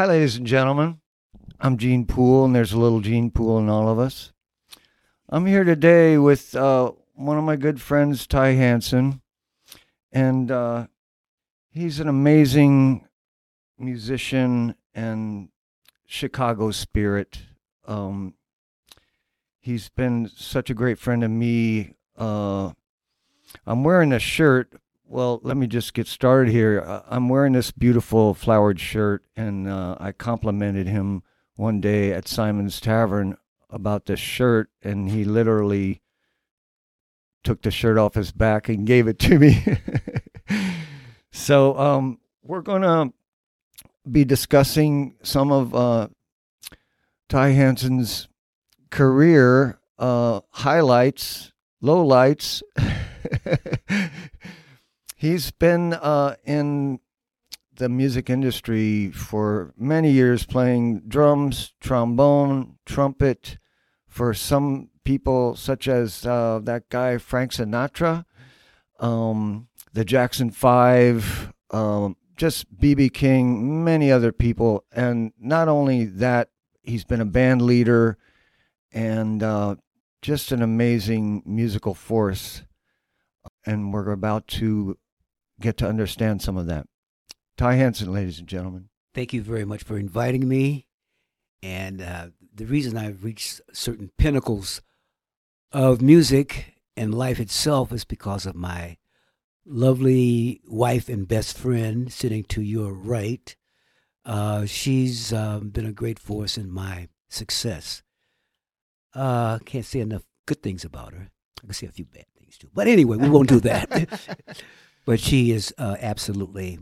Hi, ladies and gentlemen. I'm Gene Poole, and there's a little Gene Poole in all of us. I'm here today with uh, one of my good friends, Ty Hanson, and uh, he's an amazing musician and Chicago spirit. Um, he's been such a great friend of me. Uh, I'm wearing a shirt. Well, let me just get started here. Uh, I'm wearing this beautiful flowered shirt, and uh, I complimented him one day at Simon's Tavern about this shirt, and he literally took the shirt off his back and gave it to me. so um, we're going to be discussing some of uh, Ty Hanson's career uh, highlights, lowlights. He's been uh, in the music industry for many years, playing drums, trombone, trumpet for some people, such as uh, that guy Frank Sinatra, um, the Jackson Five, um, just BB King, many other people, and not only that, he's been a band leader and uh, just an amazing musical force. And we're about to get to understand some of that. Ty Hanson, ladies and gentlemen. Thank you very much for inviting me. And uh, the reason I've reached certain pinnacles of music and life itself is because of my lovely wife and best friend sitting to your right. Uh, she's um, been a great force in my success. Uh, can't say enough good things about her. I can say a few bad things too. But anyway, we won't do that. but she has uh, absolutely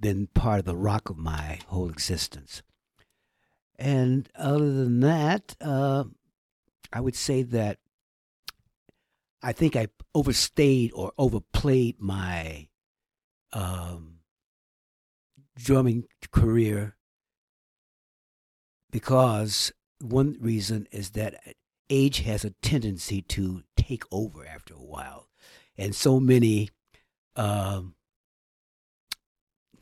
been part of the rock of my whole existence. And other than that, uh, I would say that I think I overstayed or overplayed my um, drumming career because one reason is that age has a tendency to take over after a while. And so many um,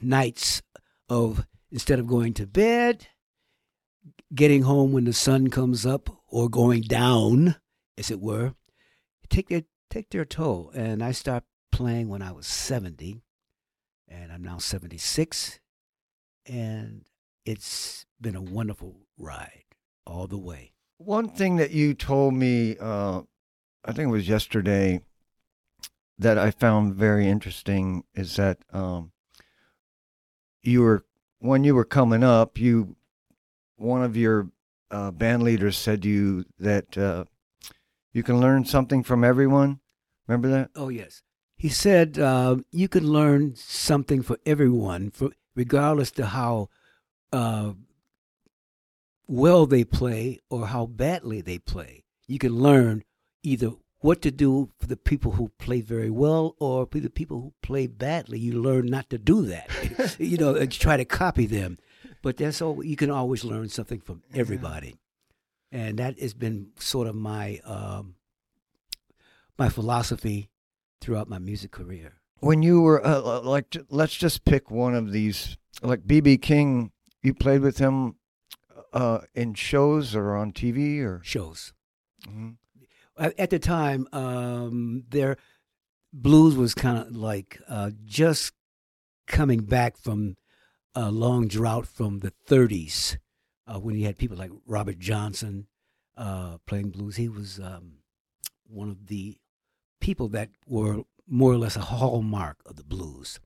nights of instead of going to bed, getting home when the sun comes up or going down, as it were, take their take their toll. And I stopped playing when I was seventy, and I'm now seventy six, and it's been a wonderful ride all the way. One thing that you told me, uh, I think it was yesterday, that I found very interesting is that um, you were when you were coming up, you one of your uh, band leaders said to you that uh, you can learn something from everyone. Remember that? Oh yes, he said uh, you can learn something for everyone, for regardless to how uh, well they play or how badly they play. You can learn either what to do for the people who play very well or for the people who play badly. You learn not to do that. you know, and try to copy them. But that's all. You can always learn something from everybody, and that has been sort of my um, my philosophy throughout my music career. When you were uh, like, let's just pick one of these, like BB King. You played with him uh, in shows or on TV or shows. Mm-hmm. At the time, um, their blues was kind of like uh, just coming back from a long drought from the 30s uh, when you had people like Robert Johnson uh, playing blues. He was um, one of the people that were more or less a hallmark of the blues.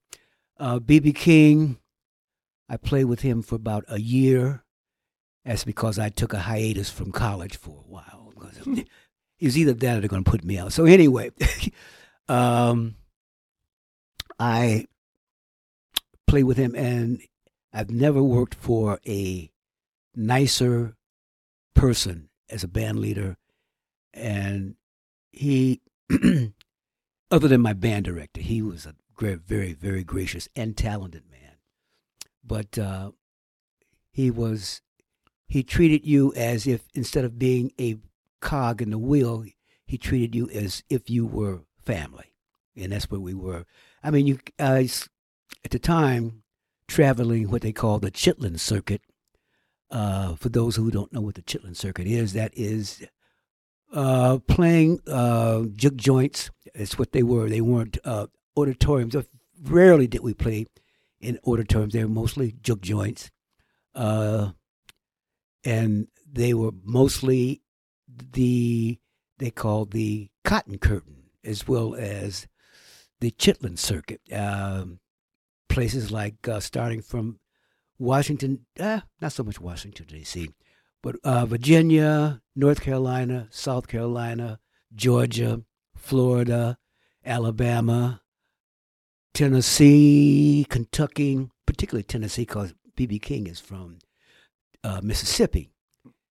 B.B. Uh, King, I played with him for about a year. That's because I took a hiatus from college for a while. was either that or they're going to put me out. So anyway, um, I play with him, and I've never worked for a nicer person as a band leader. And he, other than my band director, he was a very, very, very gracious and talented man. But uh, he was he treated you as if instead of being a cog in the wheel, he treated you as if you were family, and that's where we were. I mean, you uh, at the time, traveling what they call the Chitlin Circuit. Uh, for those who don't know what the Chitlin Circuit is, that is uh, playing uh, juke joints. It's what they were. They weren't uh, auditoriums. Rarely did we play in auditoriums. They were mostly juke joints, uh, and they were mostly the they called the Cotton Curtain as well as the Chitlin Circuit. Um, places like uh, starting from Washington, uh, not so much Washington D.C., but uh, Virginia, North Carolina, South Carolina, Georgia, Florida, Alabama, Tennessee, Kentucky, particularly Tennessee, because B.B. King is from uh, Mississippi,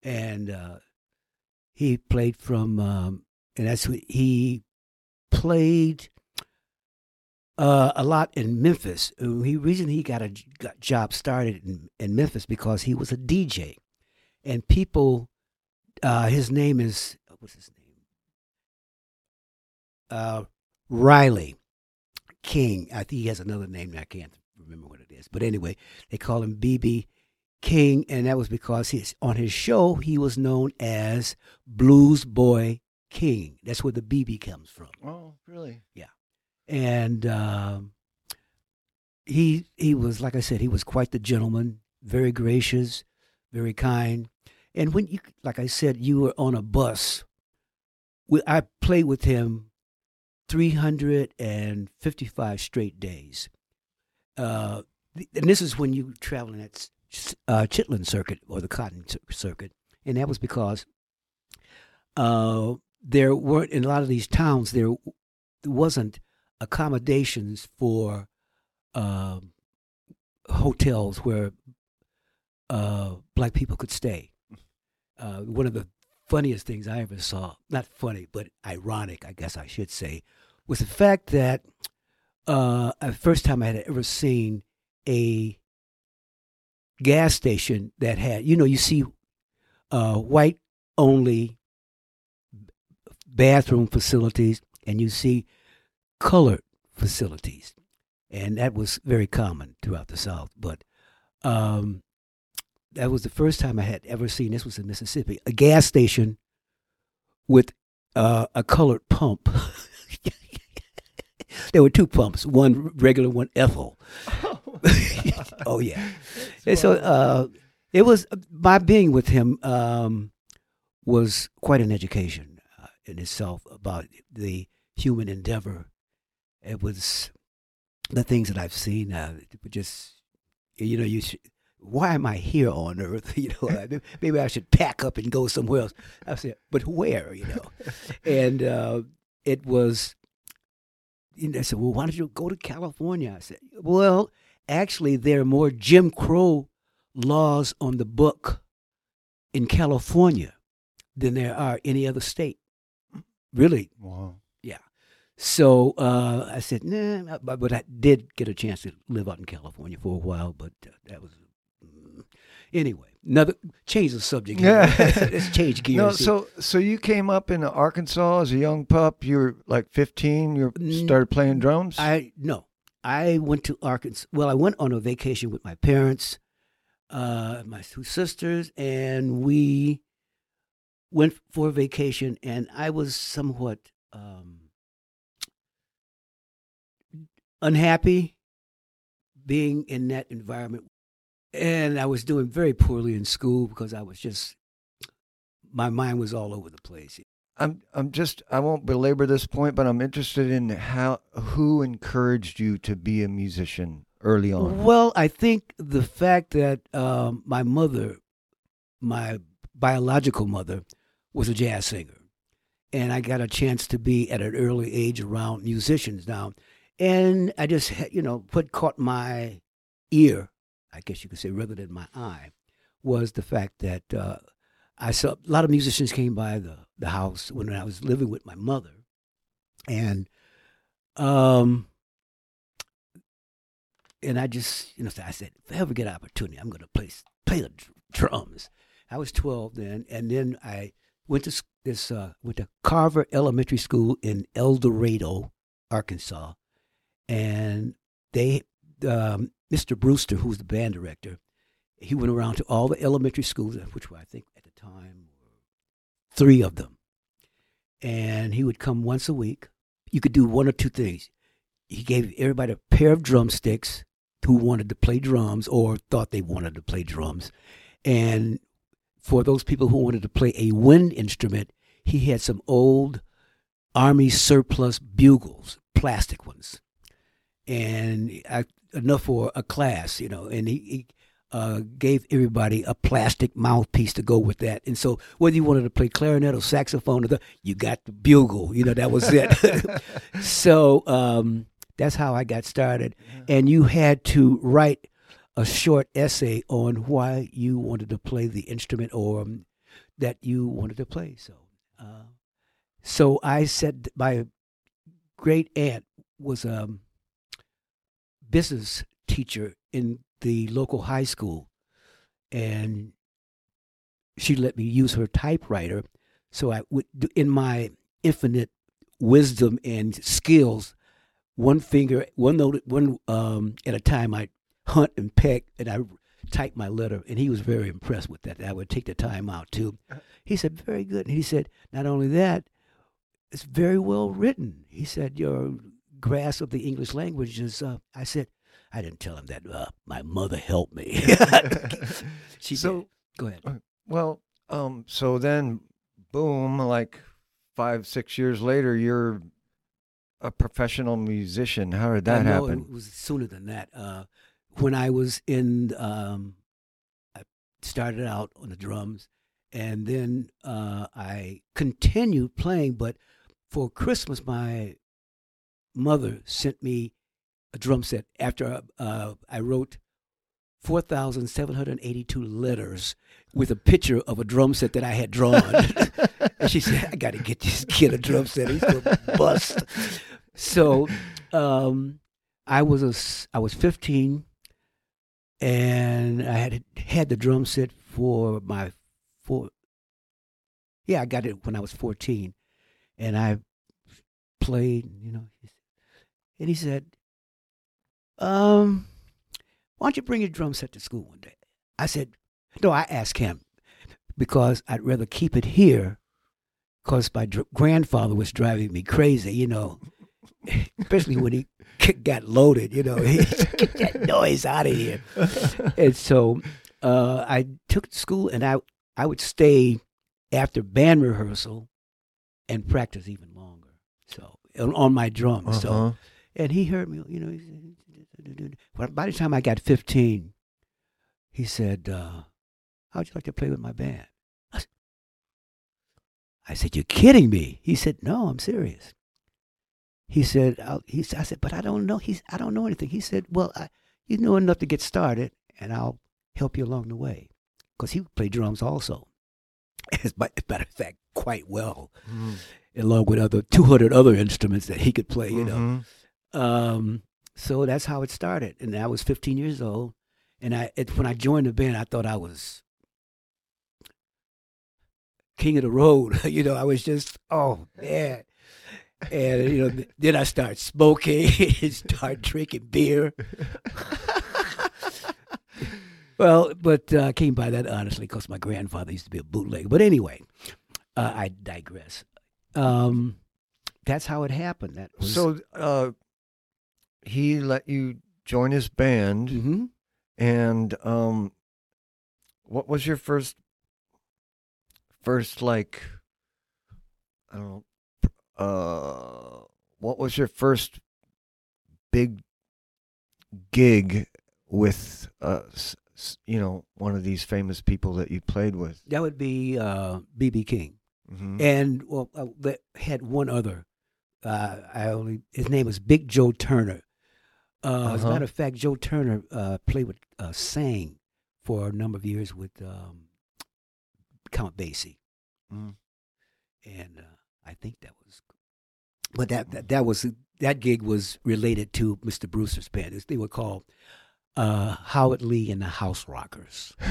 and uh, he played from, um, and that's what he played uh, a lot in Memphis. The reason he got a got job started in, in Memphis because he was a DJ, and people, uh, his name is what's his name? Uh, Riley King. I think he has another name. I can't remember what it is, but anyway, they call him BB King, and that was because he's on his show he was known as Blues Boy King. That's where the BB comes from. Oh, really? Yeah, and um, he he was like I said, he was quite the gentleman, very gracious, very kind. And when you, like I said, you were on a bus. We, I played with him 355 straight days. Uh, and this is when you traveling at uh, Chitlin Circuit or the Cotton Circuit, and that was because uh, there weren't in a lot of these towns there wasn't accommodations for uh, hotels where uh, black people could stay. Uh, one of the funniest things I ever saw, not funny, but ironic, I guess I should say, was the fact that uh, the first time I had ever seen a gas station that had, you know, you see uh, white only bathroom facilities and you see colored facilities. And that was very common throughout the South. But um, that was the first time I had ever seen this was in Mississippi a gas station with uh, a colored pump. there were two pumps, one regular, one ethyl. oh yeah, and so uh, it was my being with him um, was quite an education uh, in itself about the human endeavor. It was the things that I've seen. Uh, just you know, you should, why am I here on earth? You know, maybe I should pack up and go somewhere else. I said, but where? You know, and uh, it was. Know, I said, well, why don't you go to California? I said, well, actually, there are more Jim Crow laws on the book in California than there are any other state. Really? Wow. Yeah. So uh, I said, nah, but, but, I did get a chance to live out in California for a while, but uh, that was mm. anyway. Another change the subject. Yeah, let's change gears. No, so so you came up in Arkansas as a young pup. You were like 15. You started playing drums. I no, I went to Arkansas. Well, I went on a vacation with my parents, uh, my two sisters, and we went for a vacation. And I was somewhat um, unhappy being in that environment. And I was doing very poorly in school because I was just, my mind was all over the place. I'm I'm just I won't belabor this point, but I'm interested in how who encouraged you to be a musician early on. Well, I think the fact that um, my mother, my biological mother, was a jazz singer, and I got a chance to be at an early age around musicians now, and I just you know what caught my ear, I guess you could say, rather than my eye, was the fact that. Uh, I saw a lot of musicians came by the, the house when I was living with my mother, and um, and I just you know I said if I ever get an opportunity, I'm going to play play the drums. I was 12 then, and then I went to this uh, went to Carver Elementary School in El Dorado, Arkansas, and they um, Mr. Brewster, who was the band director, he went around to all the elementary schools, which were I think at the time three of them, and he would come once a week. You could do one or two things. He gave everybody a pair of drumsticks who wanted to play drums or thought they wanted to play drums, and for those people who wanted to play a wind instrument, he had some old army surplus bugles, plastic ones, and I, enough for a class, you know. And he, he uh, gave everybody a plastic mouthpiece to go with that. And so, whether you wanted to play clarinet or saxophone, or the, you got the bugle. You know, that was it. so um, that's how I got started. And you had to write a short essay on why you wanted to play the instrument or um, that you wanted to play. So, uh, so I said my great aunt was a business teacher in the local high school, and she let me use her typewriter. So I would, in my infinite wisdom and skills, one finger, one note, one um, at a time, I hunt and peck, and I type my letter. And he was very impressed with that. I would take the time out too. He said, "Very good." And he said, "Not only that, it's very well written." He said, "Your grasp of the English language is." Uh, I said, "I didn't tell him that. Uh, my mother helped me." she So- did. Go ahead. Well, um, so then, boom, like five, six years later, you're a professional musician. How did that Uh, happen? It was sooner than that. Uh, when I was in, um, I started out on the drums, and then uh, I continued playing. But for Christmas, my mother sent me a drum set after uh, I wrote. 4,782 letters with a picture of a drum set that I had drawn. and she said, I got to get this kid a drum set. He's going to bust. So um, I was a, I was 15, and I had had the drum set for my four. Yeah, I got it when I was 14, and I played. You know, and he said, "Um, why don't you bring your drum set to school one day?" I said, "No." I asked him because I'd rather keep it here, because my dr- grandfather was driving me crazy. You know, especially when he got loaded. You know, get that noise out of here. And so uh, I took it to school, and I I would stay after band rehearsal and practice even longer. So on, on my drums. So Uh-huh. And he heard me. You know, he said, well, by the time I got fifteen, he said, uh, "How'd you like to play with my band?" I said, "You're kidding me." He said, "No, I'm serious." He said, I'll, he, I said, but I don't know. He's, I don't know anything. He said, well, I, you know enough to get started, and I'll help you along the way. Because he played drums also. As a matter of fact, quite well, Mm. along with other 200 other instruments that he could play, you know. Um, so that's how it started. And I was 15 years old. And I, it, when I joined the band, I thought I was king of the road. you know, I was just, oh, man. And, you know, then I started smoking, start drinking beer. well, but uh, I came by that honestly because my grandfather used to be a bootlegger. But anyway, uh, I digress. Um, that's how it happened. That was, So, uh, he let you join his band, Mhm. and um, what was your first, first like, I don't know, uh, what was your first big gig with, uh, you know, one of these famous people that you played with? That would be uh, BB King, hmm and well, uh, had one other. Uh, I only his name was Big Joe Turner. Uh, As a Uh-huh. matter of fact, Joe Turner uh, played with uh, sang for a number of years with um, Count Basie, Mm. and uh, I think that was. But that, that that was that gig was related to Mr. Brewster's band. They were called uh, Howard Lee and the House Rockers.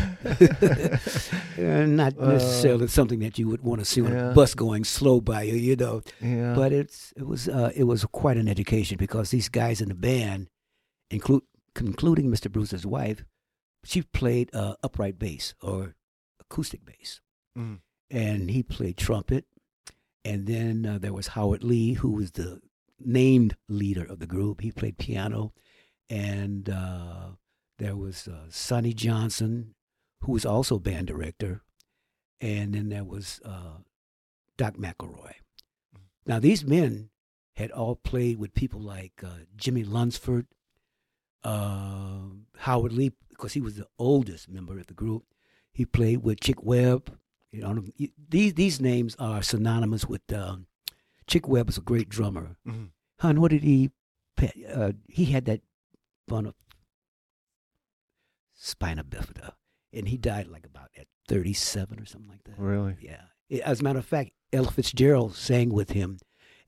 Uh, not necessarily something that you would want to see on yeah. a bus going slow by you, you know. Yeah. But it's it was uh, it was quite an education because these guys in the band, include concluding Mr. Bruce's wife, she played uh, upright bass or acoustic bass, Mm. and he played trumpet. And then uh, there was Howard Lee, who was the named leader of the group. He played piano, and uh, there was uh, Sonny Johnson, who was also band director, and then there was uh, Doc McElroy. Now these men had all played with people like uh, Jimmie Lunceford, uh, Howard Lee, because he was the oldest member of the group. He played with Chick Webb. You know, these these names are synonymous with um, Chick Webb was a great drummer. Mhm. Hun, what did he? Uh, he had that of spina bifida, and he died like about at thirty-seven or something like that. Really? Yeah. As a matter of fact, Ella Fitzgerald sang with him,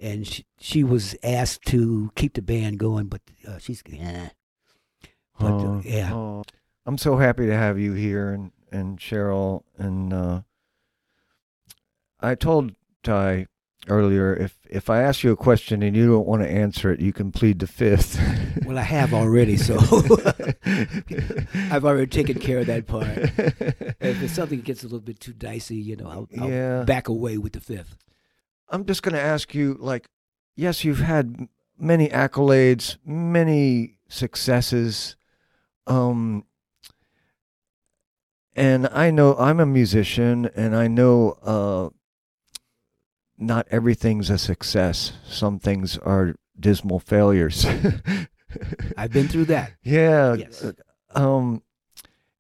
and she, she was asked to keep the band going, but uh, she's eh. Yeah. oh. I'm so happy to have you here and, and Cheryl. And uh, I told Ty earlier if, if I ask you a question and you don't want to answer it, you can plead the fifth. Well, I have already, so I've already taken care of that part. If something gets a little bit too dicey, you know, I'll, I'll Yeah. back away with the fifth. I'm just going to ask you like, yes, you've had many accolades, many successes. Um, and I know I'm a musician and I know uh, not everything's a success. Some things are dismal failures. I've been through that. yeah. Yes. Um,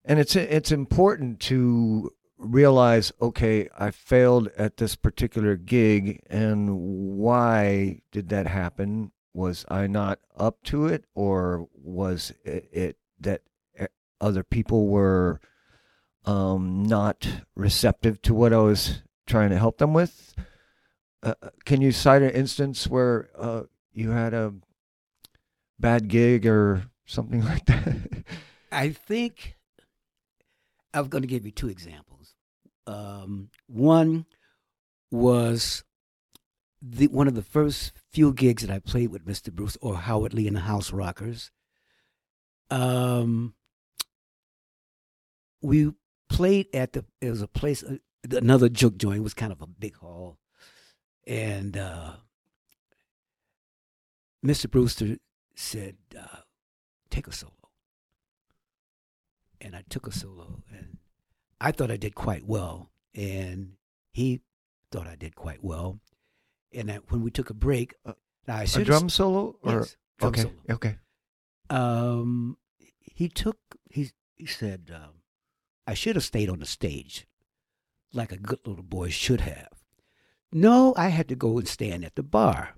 and it's it's important to realize, okay, I failed at this particular gig, and why did that happen? Was I not up to it, or was it, it that eh, other people were um, not receptive to what I was trying to help them with? Uh, can you cite an instance where uh, you had a bad gig or something like that? I think I'm going to give you two examples. Um, one was the one of the first few gigs that I played with Mr. Bruce or Howard Lee and the House Rockers. Um, we played at the it was a place uh, another juke joint it was kind of a big hall, and uh, Mr. Brewster said, uh, "Take a solo." and I took a solo, and I thought I did quite well, and he thought I did quite well. And when we took a break, Uh, now I a drum solo or yes, drum okay solo. okay Um, he took he he said um, I should have stayed on the stage, like a good little boy should have. No, I had to go and stand at the bar.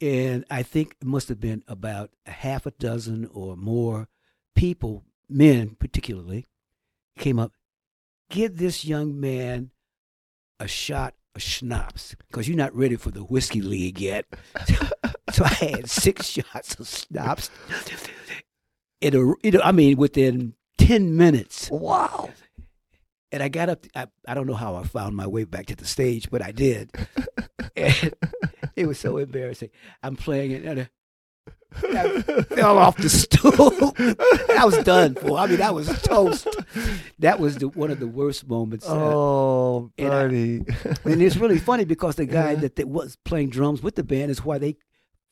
And I think it must have been about a half a dozen or more people, men particularly, came up, give this young man a shot of schnapps because you're not ready for the whiskey league yet. so I had six shots of schnapps. In a, you know, I mean, within 10 minutes. wow And I got up, I, I don't know how I found my way back to the stage, but I did. and it was so embarrassing. I'm playing it, and I fell off the stool. I was done for. I mean, I was toast. That was the, one of the worst moments. Uh, oh and I- buddy and it's really funny because the guy Yeah. that, that was playing drums with the band is why they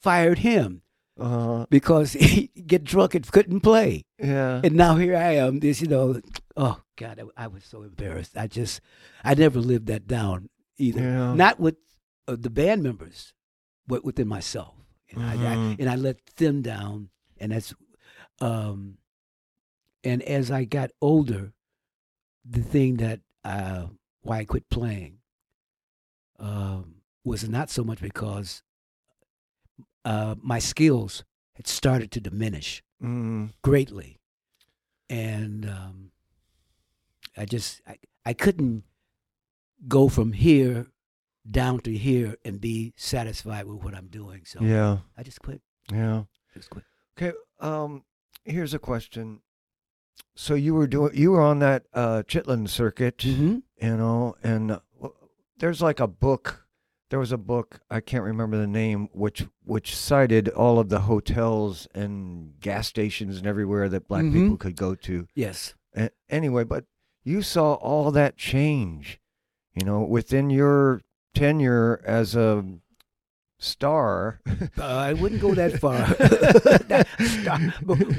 fired him uh, because he get drunk and couldn't play. yeah And now here I am. This, you know, oh God, I, I was so embarrassed. I just, I never lived that down either. Yeah. Not with uh, the band members, but within myself. And, I, I, Mhm. and I let them down. And that's, um, and as I got older, the thing that uh, why I quit playing um, was not so much because uh, my skills had started to diminish Mm, greatly, and um, I just I, I couldn't go from here down to here and be satisfied with what I'm doing. So yeah I just quit. yeah Just quit. okay um here's a question so you were doing you were on that uh chitlin circuit Mm-hmm. you know and uh, there's like a book there was a book I can't remember the name, which which cited all of the hotels and gas stations and everywhere that black Mhm. people could go to. Yes. Anyway, but you saw all that change, you know, within your tenure as a star. Uh, I wouldn't go that far.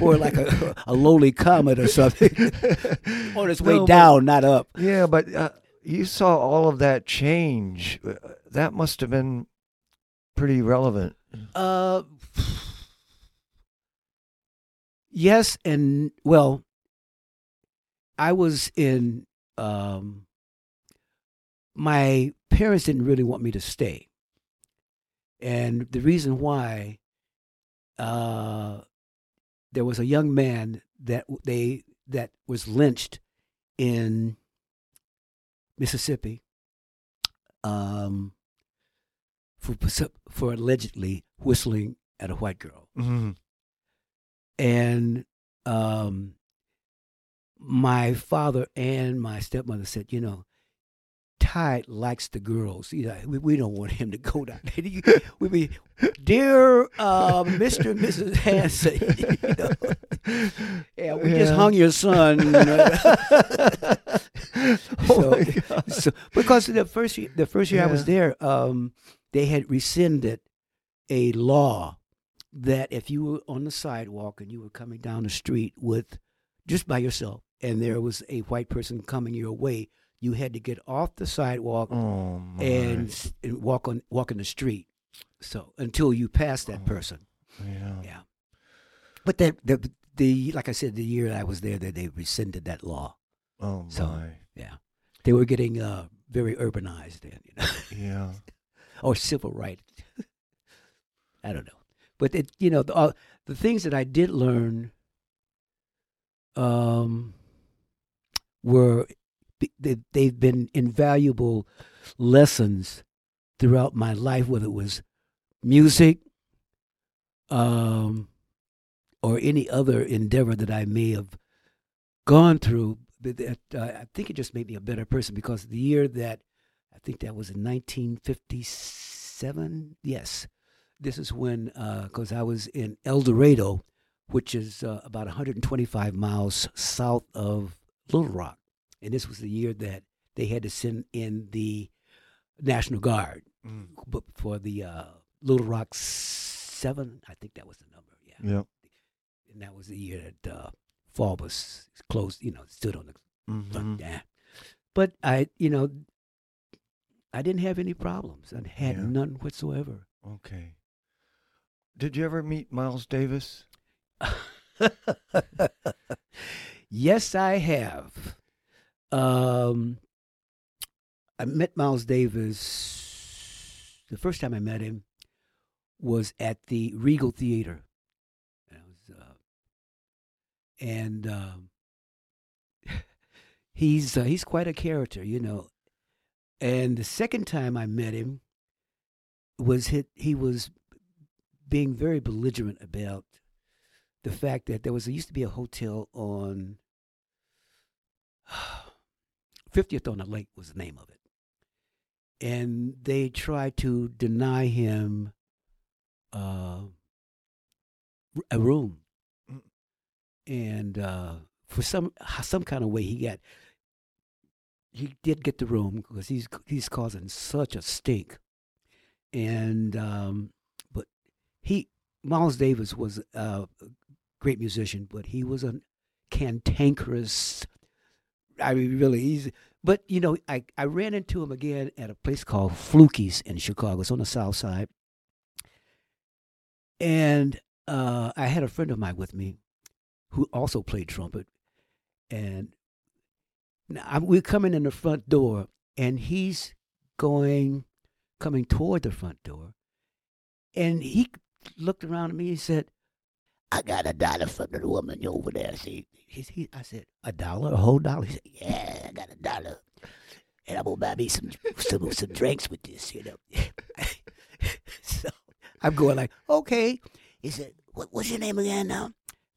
or like a, a lowly comet or something. on its way No, but- down, not up. Yeah, but uh, you saw all of that change. That must have been pretty relevant. Uh, yes, and well, I was in. Um, my parents didn't really want me to stay, and the reason why, uh, there was a young man that they that was lynched in Mississippi. Um, for for allegedly whistling at a white girl Mm-hmm. and um, my father and my stepmother said, you know, Ty likes the girls. You know, we, we don't want him to go down there. We be, dear uh, Mr. and Mrs. Hanson, you know, yeah, we just hung your son. oh So- so, because the first year, the first year I was there, um, they had rescinded a law that if you were on the sidewalk and you were coming down the street with just by yourself, and there was a white person coming your way, you had to get off the sidewalk Oh and, and walk on walk in the street. So until you passed that Oh. person, yeah. yeah. But that the the like I said, the year I was there, that they rescinded that law. Oh my. So- Yeah, they were getting uh, very urbanized then, you know. yeah. or civil rights. I don't know, but it, you know, the, uh, the things that I did learn um, were they, they've been invaluable lessons throughout my life, whether it was music um, or any other endeavor that I may have gone through. That, uh, I think it just made me a better person because the year that I think that was in 1957. Yes, this is when because I was in El Dorado, which is uh, about 125 miles south of Little Rock, and this was the year that they had to send in the National Guard Mm. but for the uh, Little Rock Seven. I think that was the number. Yeah, Yep. and that was the year that uh, Faubus closed. You know, stood on the Mhm. Yeah. But I, you know, I didn't have any problems. I had Yeah. none whatsoever. Okay. Did you ever meet Miles Davis? yes, I have. Um, I met Miles Davis. The first time I met him was at the Regal Theater. And, was, uh, and um, he's uh, he's quite a character, you know. And the second time I met him was hit. He was being very belligerent about the fact that there was there used to be a hotel on 50th on the Lake was the name of it, and they tried to deny him uh, a room, Mm. and uh, for some some kind of way he got he did get the room because he's he's causing such a stink, and um, but he Miles Davis was a great musician, but he was a cantankerous. I mean, really, he's. But you know, I I ran into him again at a place called Fluky's in Chicago. It's on the South Side, and uh, I had a friend of mine with me who also played trumpet, and now we're coming in the front door, and he's going, coming toward the front door, and he looked around at me and said, "I got a dollar from the woman over there." See, he, he, I said, "A dollar, a whole dollar?" He said, "Yeah, I got a dollar, and I'm gonna buy me some some some drinks with this, you know." so I'm going like, "Okay." He said, what, "What's your name again now?"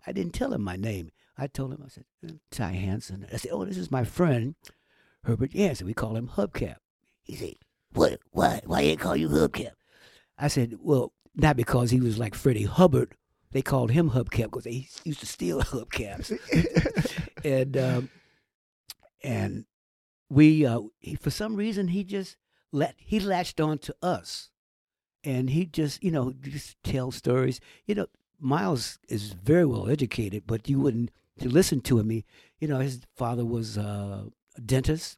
I didn't tell him my name. I told him, I said, "Uh, Ty Hanson. I said, "Oh, this is my friend, Herbert Jansen. We call him Hubcap." He said, what? Why? Why they call you Hubcap? I said, well, not because he was like Freddie Hubbard. They called him Hubcap because they used to steal hubcaps. and um, and we uh, he, for some reason he just let he latched on to us, and he just you know just tell stories. You know, Miles is very well educated, but you wouldn't to listen to him. He, you know, his father was uh, a dentist,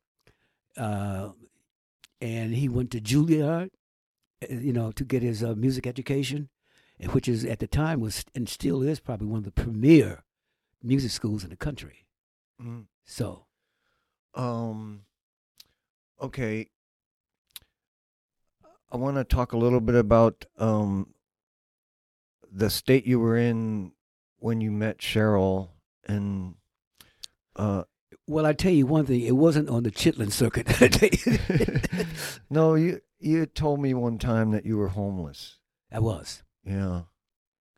uh, and he went to Juilliard, uh, you know, to get his uh, music education, which is at the time was and still is probably one of the premier music schools in the country. Mm. So, Um. Okay. I want to talk a little bit about um the state you were in when you met Cheryl and uh well, I tell you one thing: it wasn't on the Chitlin circuit. no you you told me one time that you were homeless I was. yeah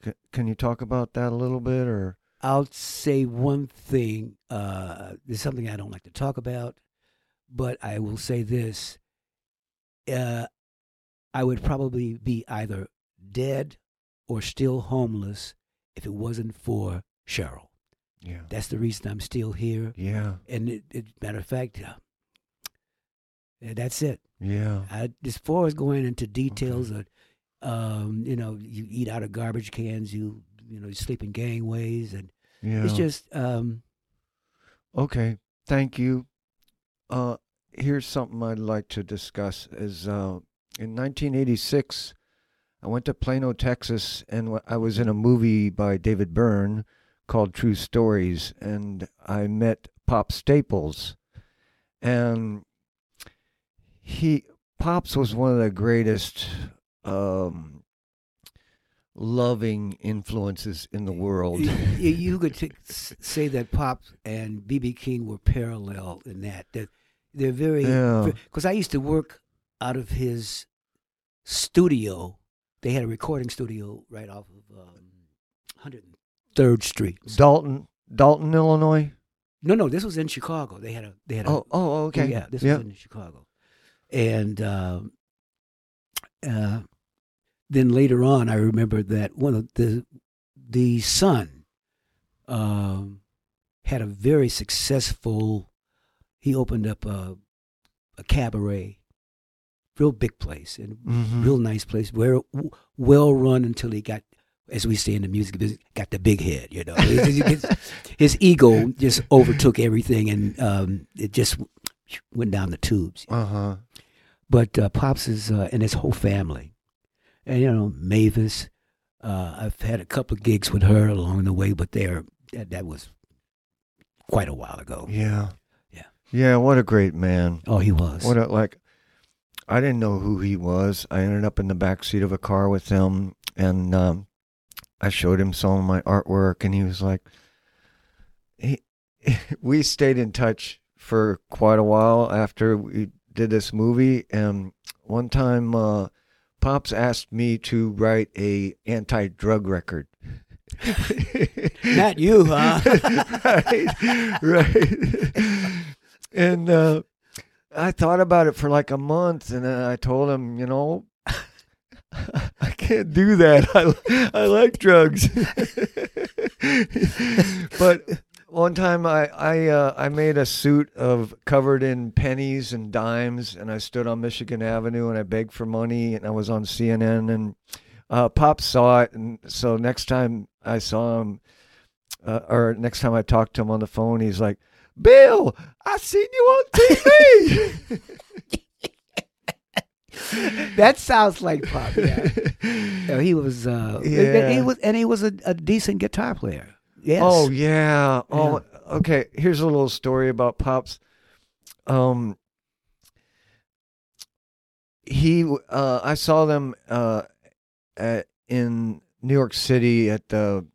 C- can you talk about that a little bit or I'll say one thing. Uh, there's something I don't like to talk about, but I will say this. Uh, I would probably be either dead or still homeless if it wasn't for Cheryl. Yeah That's the reason I'm still here. yeah And it, it matter of fact, uh, that's it. yeah I, as far as going into details of, um, you know, you eat out of garbage cans, you you know, you sleep in gangways, and yeah it's just um, Okay, thank you. Uh, here's something I'd like to discuss. Is uh, in 1986, I went to Plano, Texas, and I was in a movie by David Byrne called True Stories, and I met Pop Staples, and he Pops was one of the greatest um, loving influences in the world. you, you could t- say that Pop and BB King were parallel in that that they're very Yeah. because I used to work out of his studio. They had a recording studio right off of um, 103rd Street. Dolton, Dolton, Illinois. No, no, this was in Chicago. They had a they had a Oh, oh, okay. yeah, this yeah. was in Chicago, and um, uh, then later on, I remember that one of the the son um, had a very successful. He opened up a a cabaret, real big place and Mhm. real nice place, where well run until he got, as we say in the music business, got the big head. You know, his, his- his ego just overtook everything, and um, it just went down the tubes. Uh huh. But uh, Pops is uh, and his whole family, and you know Mavis. Uh, I've had a couple of gigs with her along the way, but they're that, that was quite a while ago. Yeah. Yeah. Yeah. What a great man. Oh, he was. What a like. I didn't know who he was. I ended up in the back seat of a car with him, and um, I showed him some of my artwork, and he was like, he, we stayed in touch for quite a while after we did this movie, and one time, uh, Pops asked me to write a anti-drug record. Not you, huh? right, right. and uh, I thought about it for like a month, and then I told him, you know, I can't do that. I I like drugs, but one time I I uh, I made a suit of covered in pennies and dimes, and I stood on Michigan Avenue and I begged for money, and I was on CNN, and uh, Pop saw it, and so next time I saw him, uh, or next time I talked to him on the phone, he's like, "Bill, I seen you on TV." that sounds like Pop. Yeah. He was. Uh, Yeah. he was, and he was a, a decent guitar player. Yes. Oh yeah. Oh, okay. Here's a little story about Pops. Um, he, uh, I saw them uh, at, in New York City at the,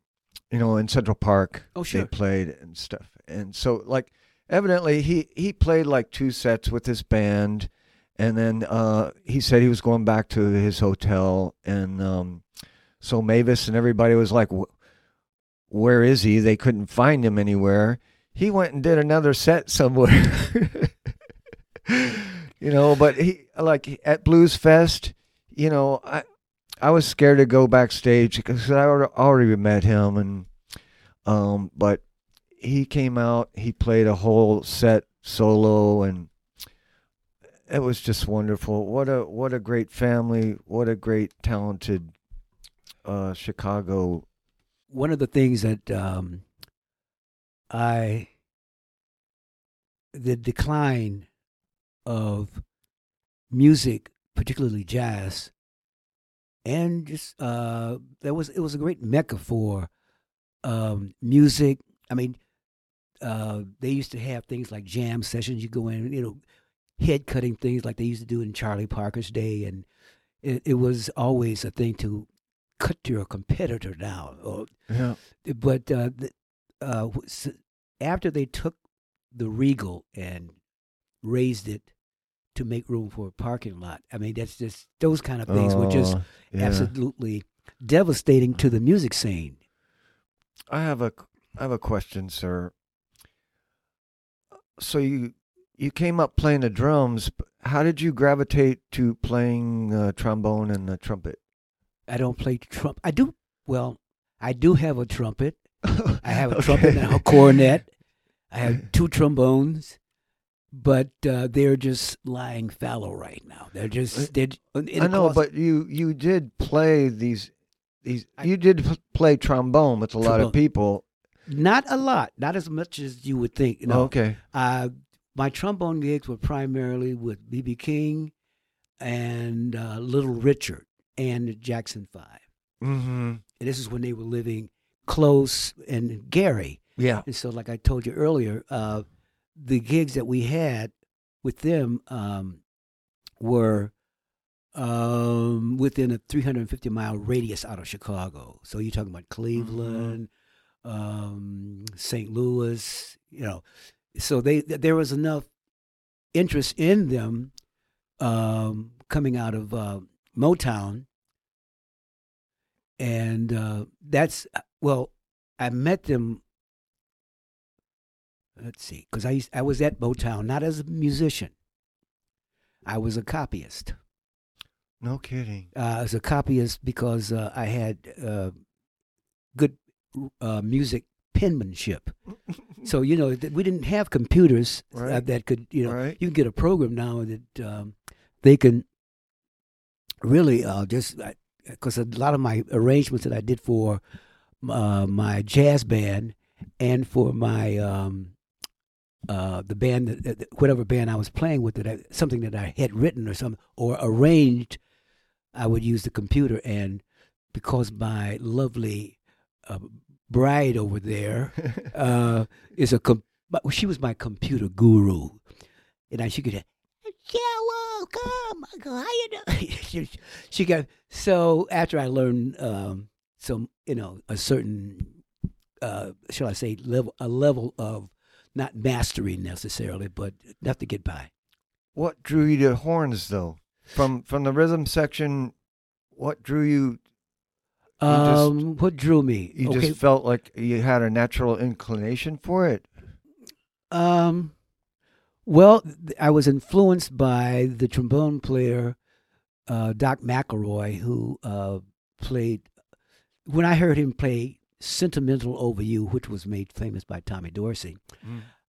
you know, in Central Park. Oh, sure. They played and stuff, and so like, evidently he he played like two sets with his band, and then uh, he said he was going back to his hotel, and um, so Mavis and everybody was like. Where is he? They couldn't find him anywhere. He went and did another set somewhere. you know, but he like at Blues Fest, you know, I I was scared to go backstage because I already met him and um but he came out, he played a whole set solo and it was just wonderful. What a what a great family, what a great talented uh Chicago One of the things that um, I the decline of music, particularly jazz, and just uh, there was it was a great mecca for um, music. I mean, uh, they used to have things like jam sessions. You go in, you know, head cutting things like they used to do in Charlie Parker's day, and it, it was always a thing to cut your competitor down. Or, Yeah. but uh, the, uh, after they took the Regal and raised it to make room for a parking lot, I mean, that's just those kind of things were just Oh, yeah. absolutely devastating to the music scene. I have a I have a question, sir. So you you came up playing the drums. How did you gravitate to playing uh, trombone and the trumpet? I don't play trump. I do well. I do have a trumpet. I have a trumpet and a cornet. I have two trombones, but uh, they're just lying fallow right now. They're just they're in I know, but you you did play these these. I- you did play trombone with a lot of people. not a lot, not as much as you would think. No, Okay. uh, my trombone gigs were primarily with BB King and uh, Little Richard and Jackson Five. Mm-hmm. And this is when they were living close and Gary. Yeah. And so, like I told you earlier, uh, the gigs that we had with them um, were um, within a 350 mile radius out of Chicago. So you're talking about Cleveland, um, St. Louis, you know. So they there was enough interest in them um, coming out of uh, Motown, and uh, that's well, I met them let's see, because I used, I was at Motown not as a musician. I was a copyist. No kidding. Uh, as a copyist because uh, I had uh, good uh, music penmanship. so you know th- we didn't have computers uh, Right. that could you know Right. you can get a program now that um, they can really uh, just because a lot of my arrangements that I did for uh, my jazz band and for my um, uh, the band that, that- whatever band I was playing with that I, something that I had written or some or arranged, I would use the computer and because my lovely uh, bride over there uh, is a com- she was my computer guru, and I she could. Yeah, welcome. How you doing? she, she got so after I learned um, some, you know, a certain, uh, shall I say, level a level of not mastery necessarily, but enough to get by. What drew you to horns though? From from the rhythm section, what drew you? Just- Um, what drew me? You okay, just felt like you had a natural inclination for it. Um, well, I was influenced by the trombone player, uh, Doc McElroy, who uh, played. When I heard him play "Sentimental Over You," which was made famous by Tommy Dorsey,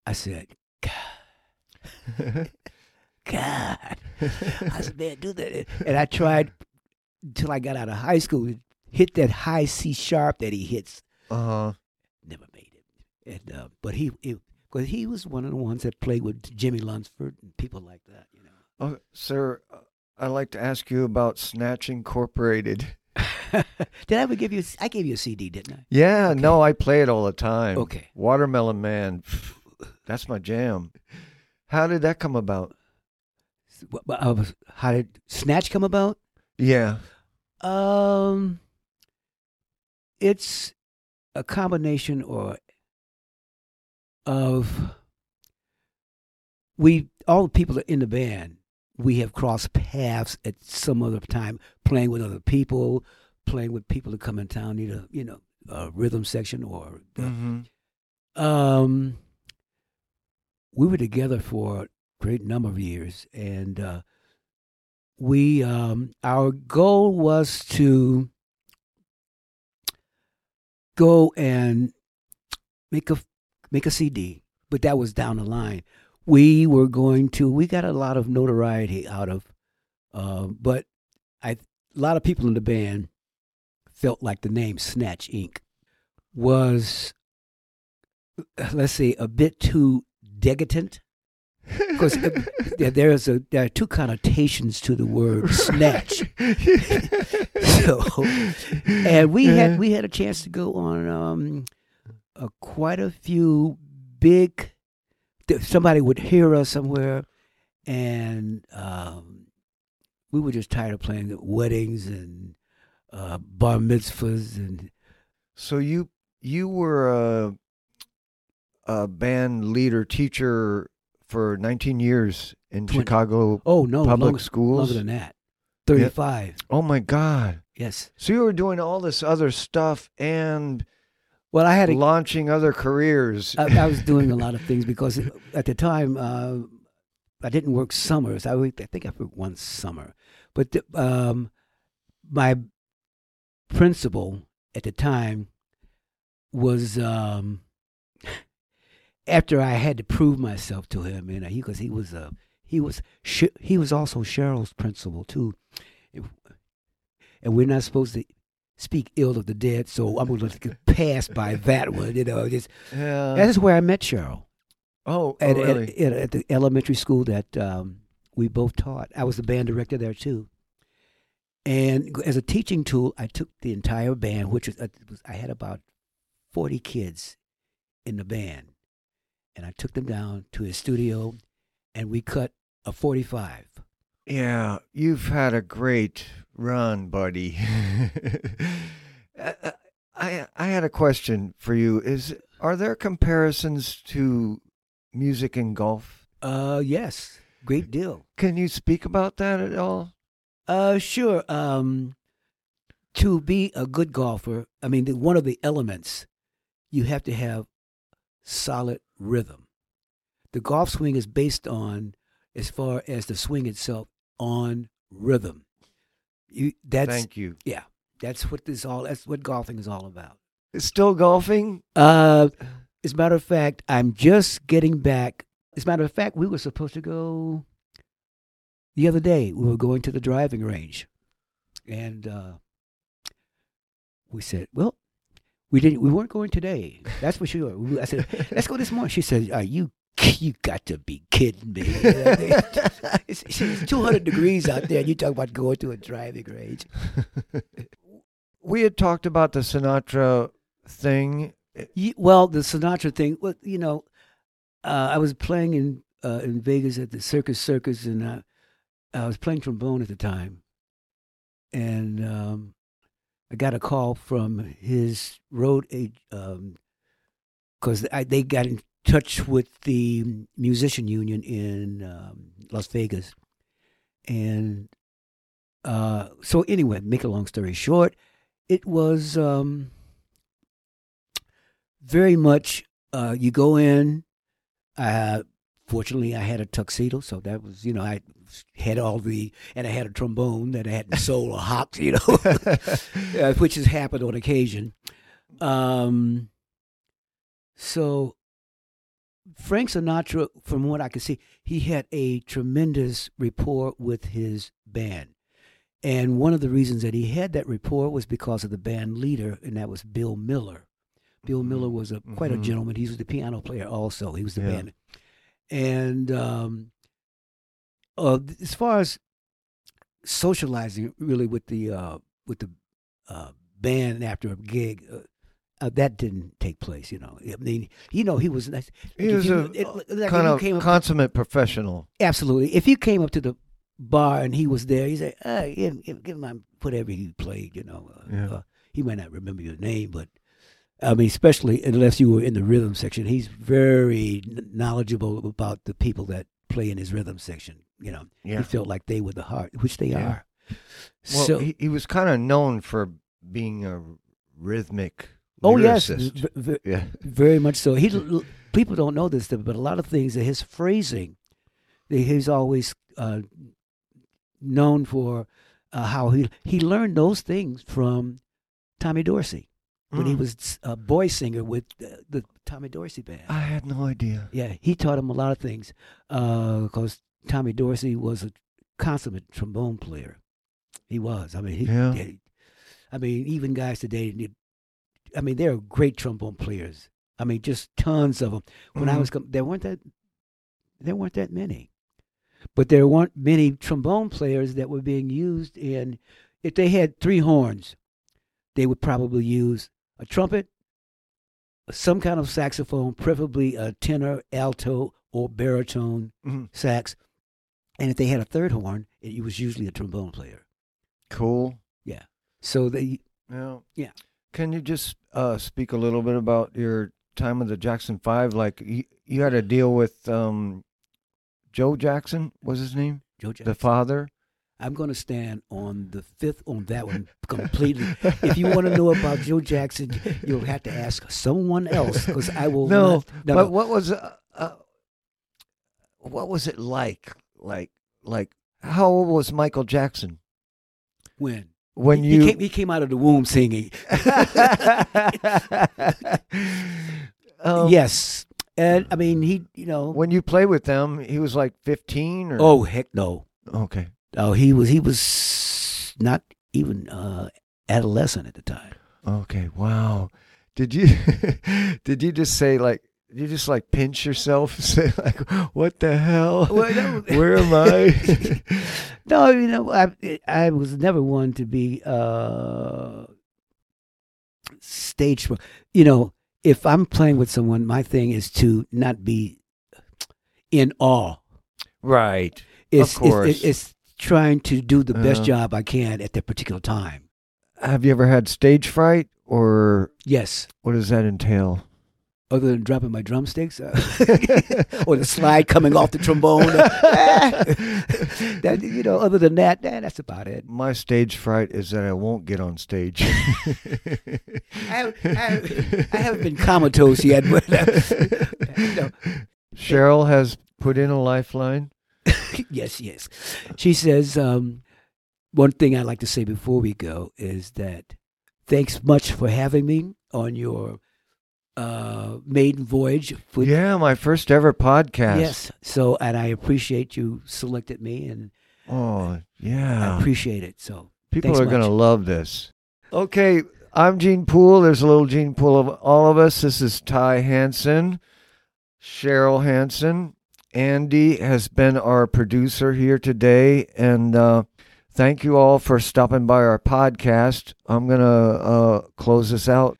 I said, "God," I said, "Man, do that." And I tried until I got out of high school to hit that high C sharp that he hits Uh huh. never made it. And uh, but he, because he was one of the ones that played with Jimmie Lunceford and people like that, you know. Oh, sir, uh, I'd like to ask you about Snatch Incorporated. Did I ever give you? I gave you a CD, didn't I? Yeah, no, I play it all the time. Okay. Watermelon Man, that's my jam. How did that come about? How did Snatch come about? Yeah. Um, it's a combination or of we all the people that are in the band. We have crossed paths at some other time, playing with other people, playing with people that come in town, need a you know a rhythm section or. hmm Um, we were together for great number of years, and uh, we um, our goal was to go and make a make a CD, but that was down the line. We were going to. We got a lot of notoriety out of, uh, but I a lot of people in the band felt like the name Snatch Inc. was, let's say, a bit too degradant. Because there's a there are two connotations to the word snatch. so, and we had we had a chance to go on um, uh, quite a few big. Somebody would hear us somewhere, and um, we were just tired of playing weddings and uh, bar mitzvahs and. So you you were a, a band leader teacher for 19 years in 20. Chicago Oh no, public longer, schools. longer than that. Thirty-five. oh my God! Yes. So you were doing all this other stuff and Well, I had a, launching other careers. I, I was doing a lot of things because at the time uh, I didn't work summers. I, I think I worked one summer, but the, um, my principal at the time was um, after I had to prove myself to him, and he because he was a he was he was also Cheryl's principal too, and we're not supposed to speak ill of the dead, so I'm going to pass by that one. You know, just yeah. that's where I met Cheryl oh, oh, at, at- really? at, at the elementary school that um, we both taught. I was the band director there too. And as a teaching tool, I took the entire band, which was, uh, was I had about forty kids in the band, and I took them down to his studio, and we cut a forty-five. Yeah, you've had a great run, buddy. I, I I had a question for you. Is are there comparisons to music and golf? Uh, yes, great deal. Can you speak about that at all? Uh, sure. Um, to be a good golfer, I mean, the, one of the elements you have to have solid rhythm. The golf swing is based on, as far as the swing itself, on rhythm. You that's Thank you. Yeah, that's what this all. That's what golfing is all about. It's still golfing? Uh, as a matter of fact, I'm just getting back. As a matter of fact, we were supposed to go the other day. We were going to the driving range, and uh, we said, "Well, we didn't. We weren't going today. That's for sure." I said, "Let's go this morning." She said, "Are you?" You got to be kidding me! it's, it's 200 degrees out there, and you talk about going to a driving range. we had talked about the Sinatra thing. Well, the Sinatra thing. Well, you know, uh, I was playing in uh, in Vegas at the Circus Circus, and uh, I was playing trombone at the time, and um, I got a call from his road agent because they got in touch with the musician union in um, Las Vegas, and uh, so anyway, make a long story short, it was. Um, very much uh, you go in uh, fortunately i had a tuxedo so that was you know i had all the and i had a trombone that i hadn't sold or hocked you know uh, which has happened on occasion um, so frank sinatra from what i could see he had a tremendous rapport with his band and one of the reasons that he had that rapport was because of the band leader and that was bill miller Bill Miller was a quite Mhm. a gentleman. He was the piano player also. He was the Yeah. band. And um, uh, as far as socializing, really with the uh, with the uh, band after a gig, uh, uh, that didn't take place. You know, I mean, you know, he was nice. He was you- a it- like kind of came up- consummate professional. absolutely. If you came up to the bar and he was there, you say, uh, give, give, give him my- whatever he played. You know, uh, Yeah. uh, he might not remember your name, but I mean, especially unless you were in the rhythm section, he's very knowledgeable about the people that play in his rhythm section. You know, Yeah. he felt like they were the heart, which they Yeah. are. Well, so, he, he was kind of known for being a rhythmic. oh yes, v- v- Yeah. very much so. He people don't know this, but a lot of things that his phrasing He's always uh, known for uh, how he he learned those things from Tommy Dorsey when he Mm. was a boy singer with the, the Tommy Dorsey band. I had no idea. Yeah, he taught him a lot of things because Tommy Dorsey was a consummate trombone player. He was. I mean, he, Yeah. he- I mean, even guys today. I mean, they're great trombone players. I mean, just tons of them. When I Mhm. was, there weren't that, there weren't that many, but there weren't many trombone players that were being used in. If they had three horns, they would probably use a trumpet, some kind of saxophone, preferably a tenor, alto, or baritone Mhm. sax. And if they had a third horn, it, was usually a trombone player. Cool. Yeah. So they, Yeah. Yeah. Can you just uh, speak a little bit about your time with the Jackson Five? Like you, you had a deal with um, Joe Jackson. Was his name Joe Jackson. the father? I'm going to stand on the fifth on that one completely. if you want to know about Joe Jackson, you'll have to ask someone else because I will. No, not, no, but no. what was uh, uh, what was it like? Like like how old was Michael Jackson when when he, you? he came, he came out of the womb singing. Um, yes, and I mean he, you know. When you play with them, he was like fifteen or oh heck no! okay. Oh, he was he was not even uh, adolescent at the time. Okay, wow. Did you did you just say like you just like pinch yourself and say like what the hell? Well, no. Where am I? No, you know, I I was never one to be uh stage you know, if I'm playing with someone, my thing is to not be in awe. right. It's course. It's, it's trying to do the best Uh. job I can at that particular time. Have you ever had stage fright or Yes. what does that entail? Other than dropping my drumsticks uh, or the slide coming off the trombone. uh, that, you know, other than that, eh, that's about it. My stage fright is that I won't get on stage. I, have, I, I, haven't been comatose yet, but uh, you know, Cheryl has put in a lifeline. yes, yes. She says, um, one thing I'd like to say before we go is that thanks much for having me on your uh, maiden voyage. with- Yeah, my first ever podcast. Yes. So, and I appreciate you selected me, and Oh, yeah. I appreciate it. So, People are going to love this. Okay, I'm Gene Poole. There's a little Gene Poole of all of us. This is Ty Hanson, Cheryl Hanson. Andy has been our producer here today. And uh, thank you all for stopping by our podcast. I'm going to uh, close this out.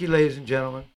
Thank you, ladies and gentlemen.